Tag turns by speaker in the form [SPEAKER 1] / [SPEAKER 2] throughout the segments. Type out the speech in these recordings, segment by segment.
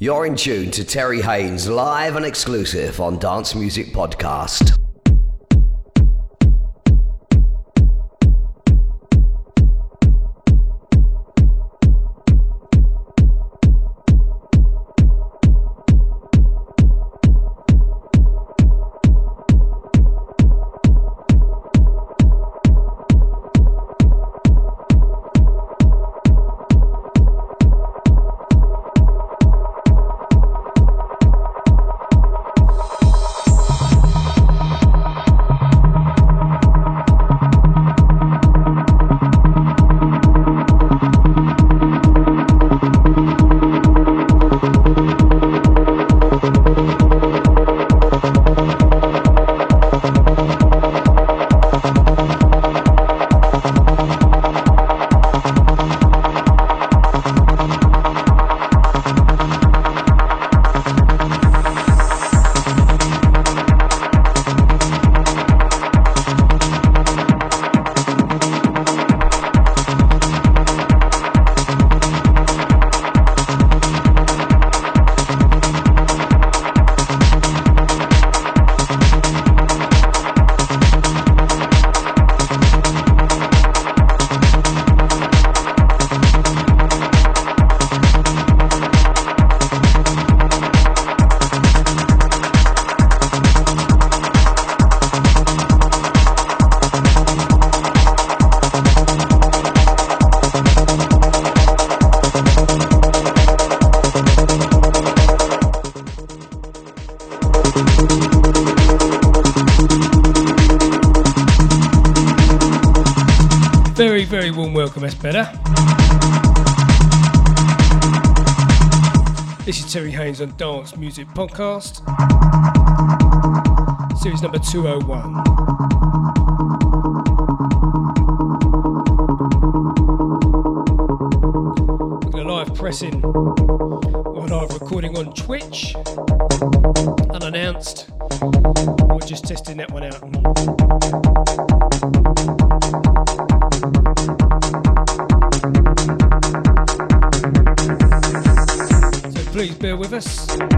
[SPEAKER 1] You're in tune to Terry Haynes live and exclusive on Dance Music Podcast.
[SPEAKER 2] This is Terry Haynes on Dance Music Podcast, series number 201. We're live pressing or live recording on Twitch, unannounced. We're just testing that one out. With.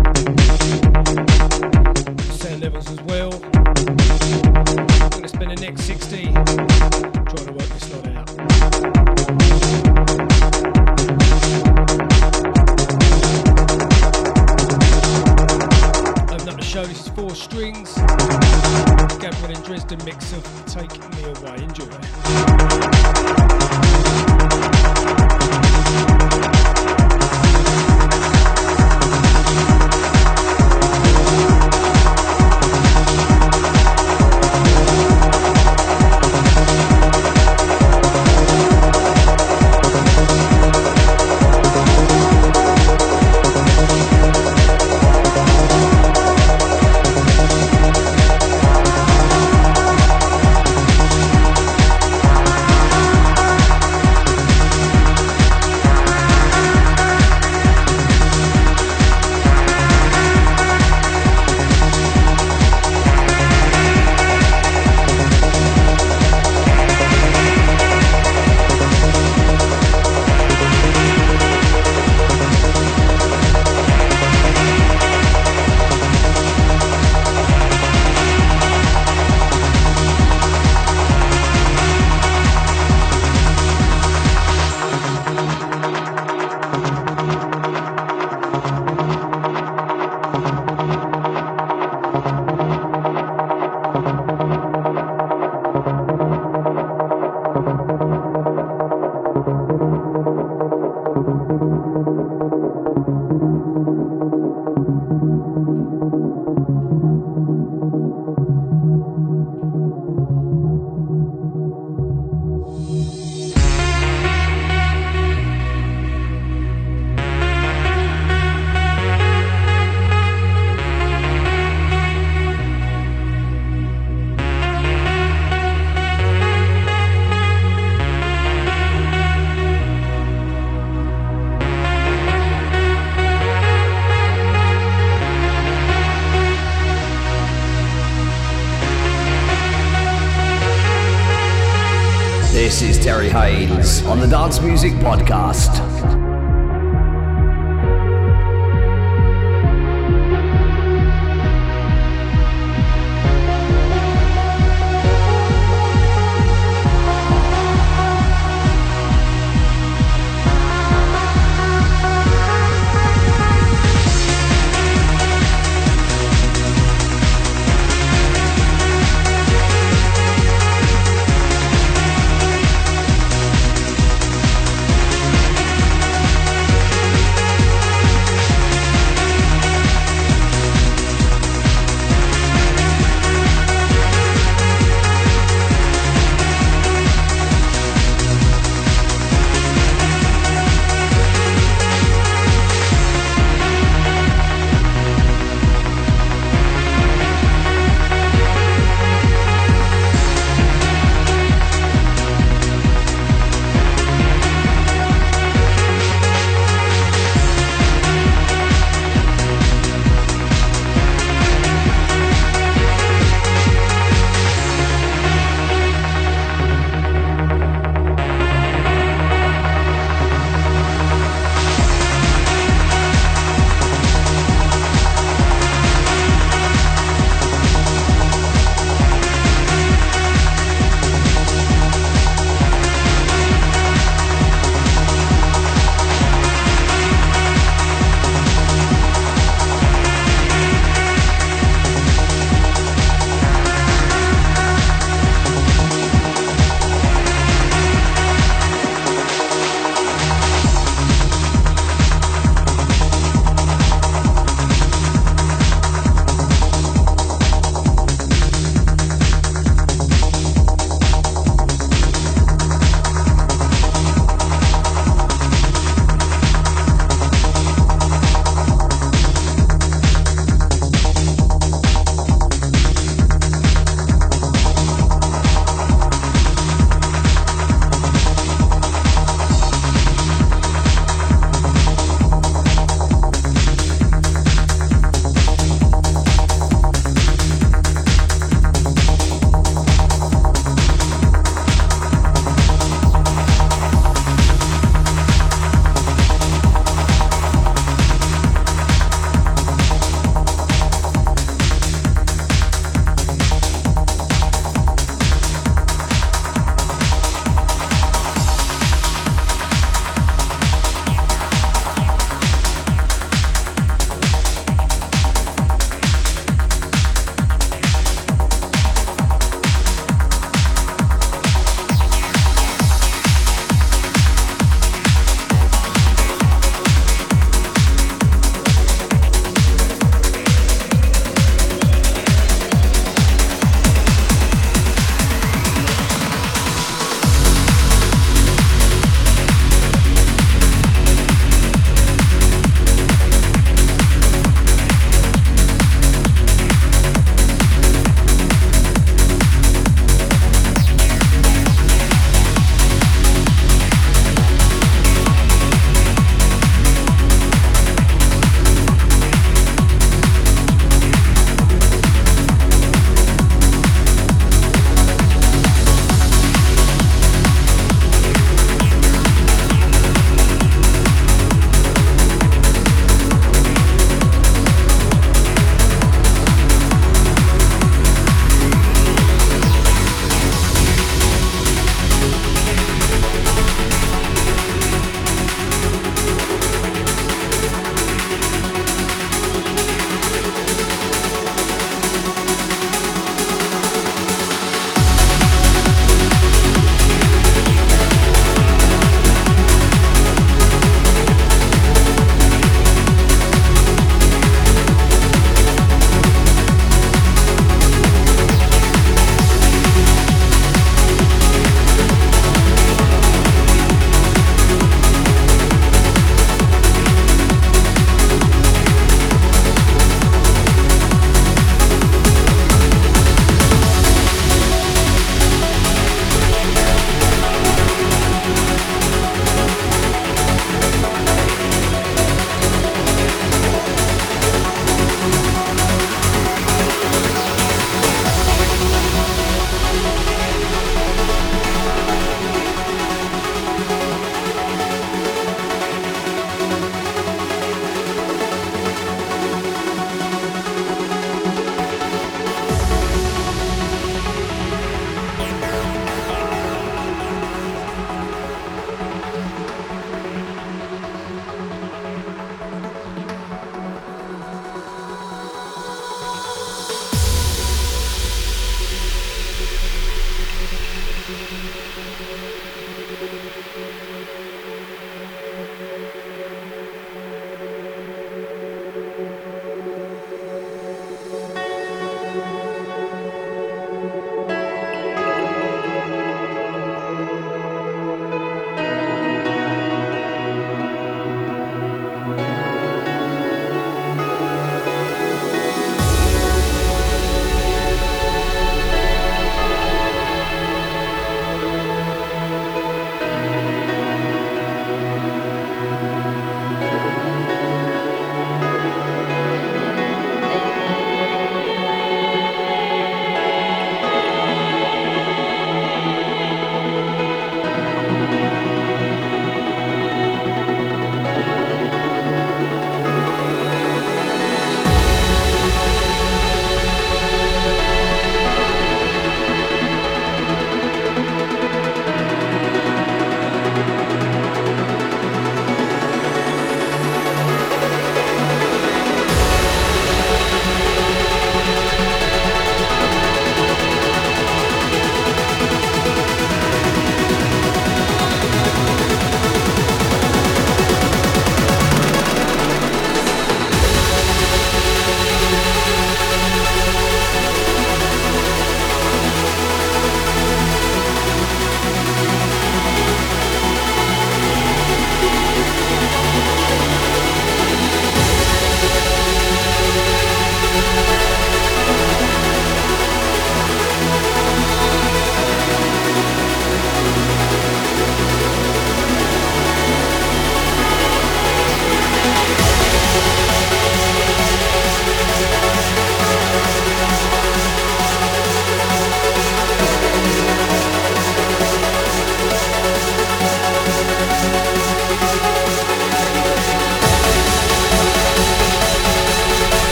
[SPEAKER 1] On the Dance Music Podcast.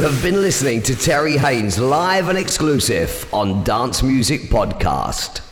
[SPEAKER 1] You have been listening to Terry Haynes live and exclusive on Dance Music Podcast.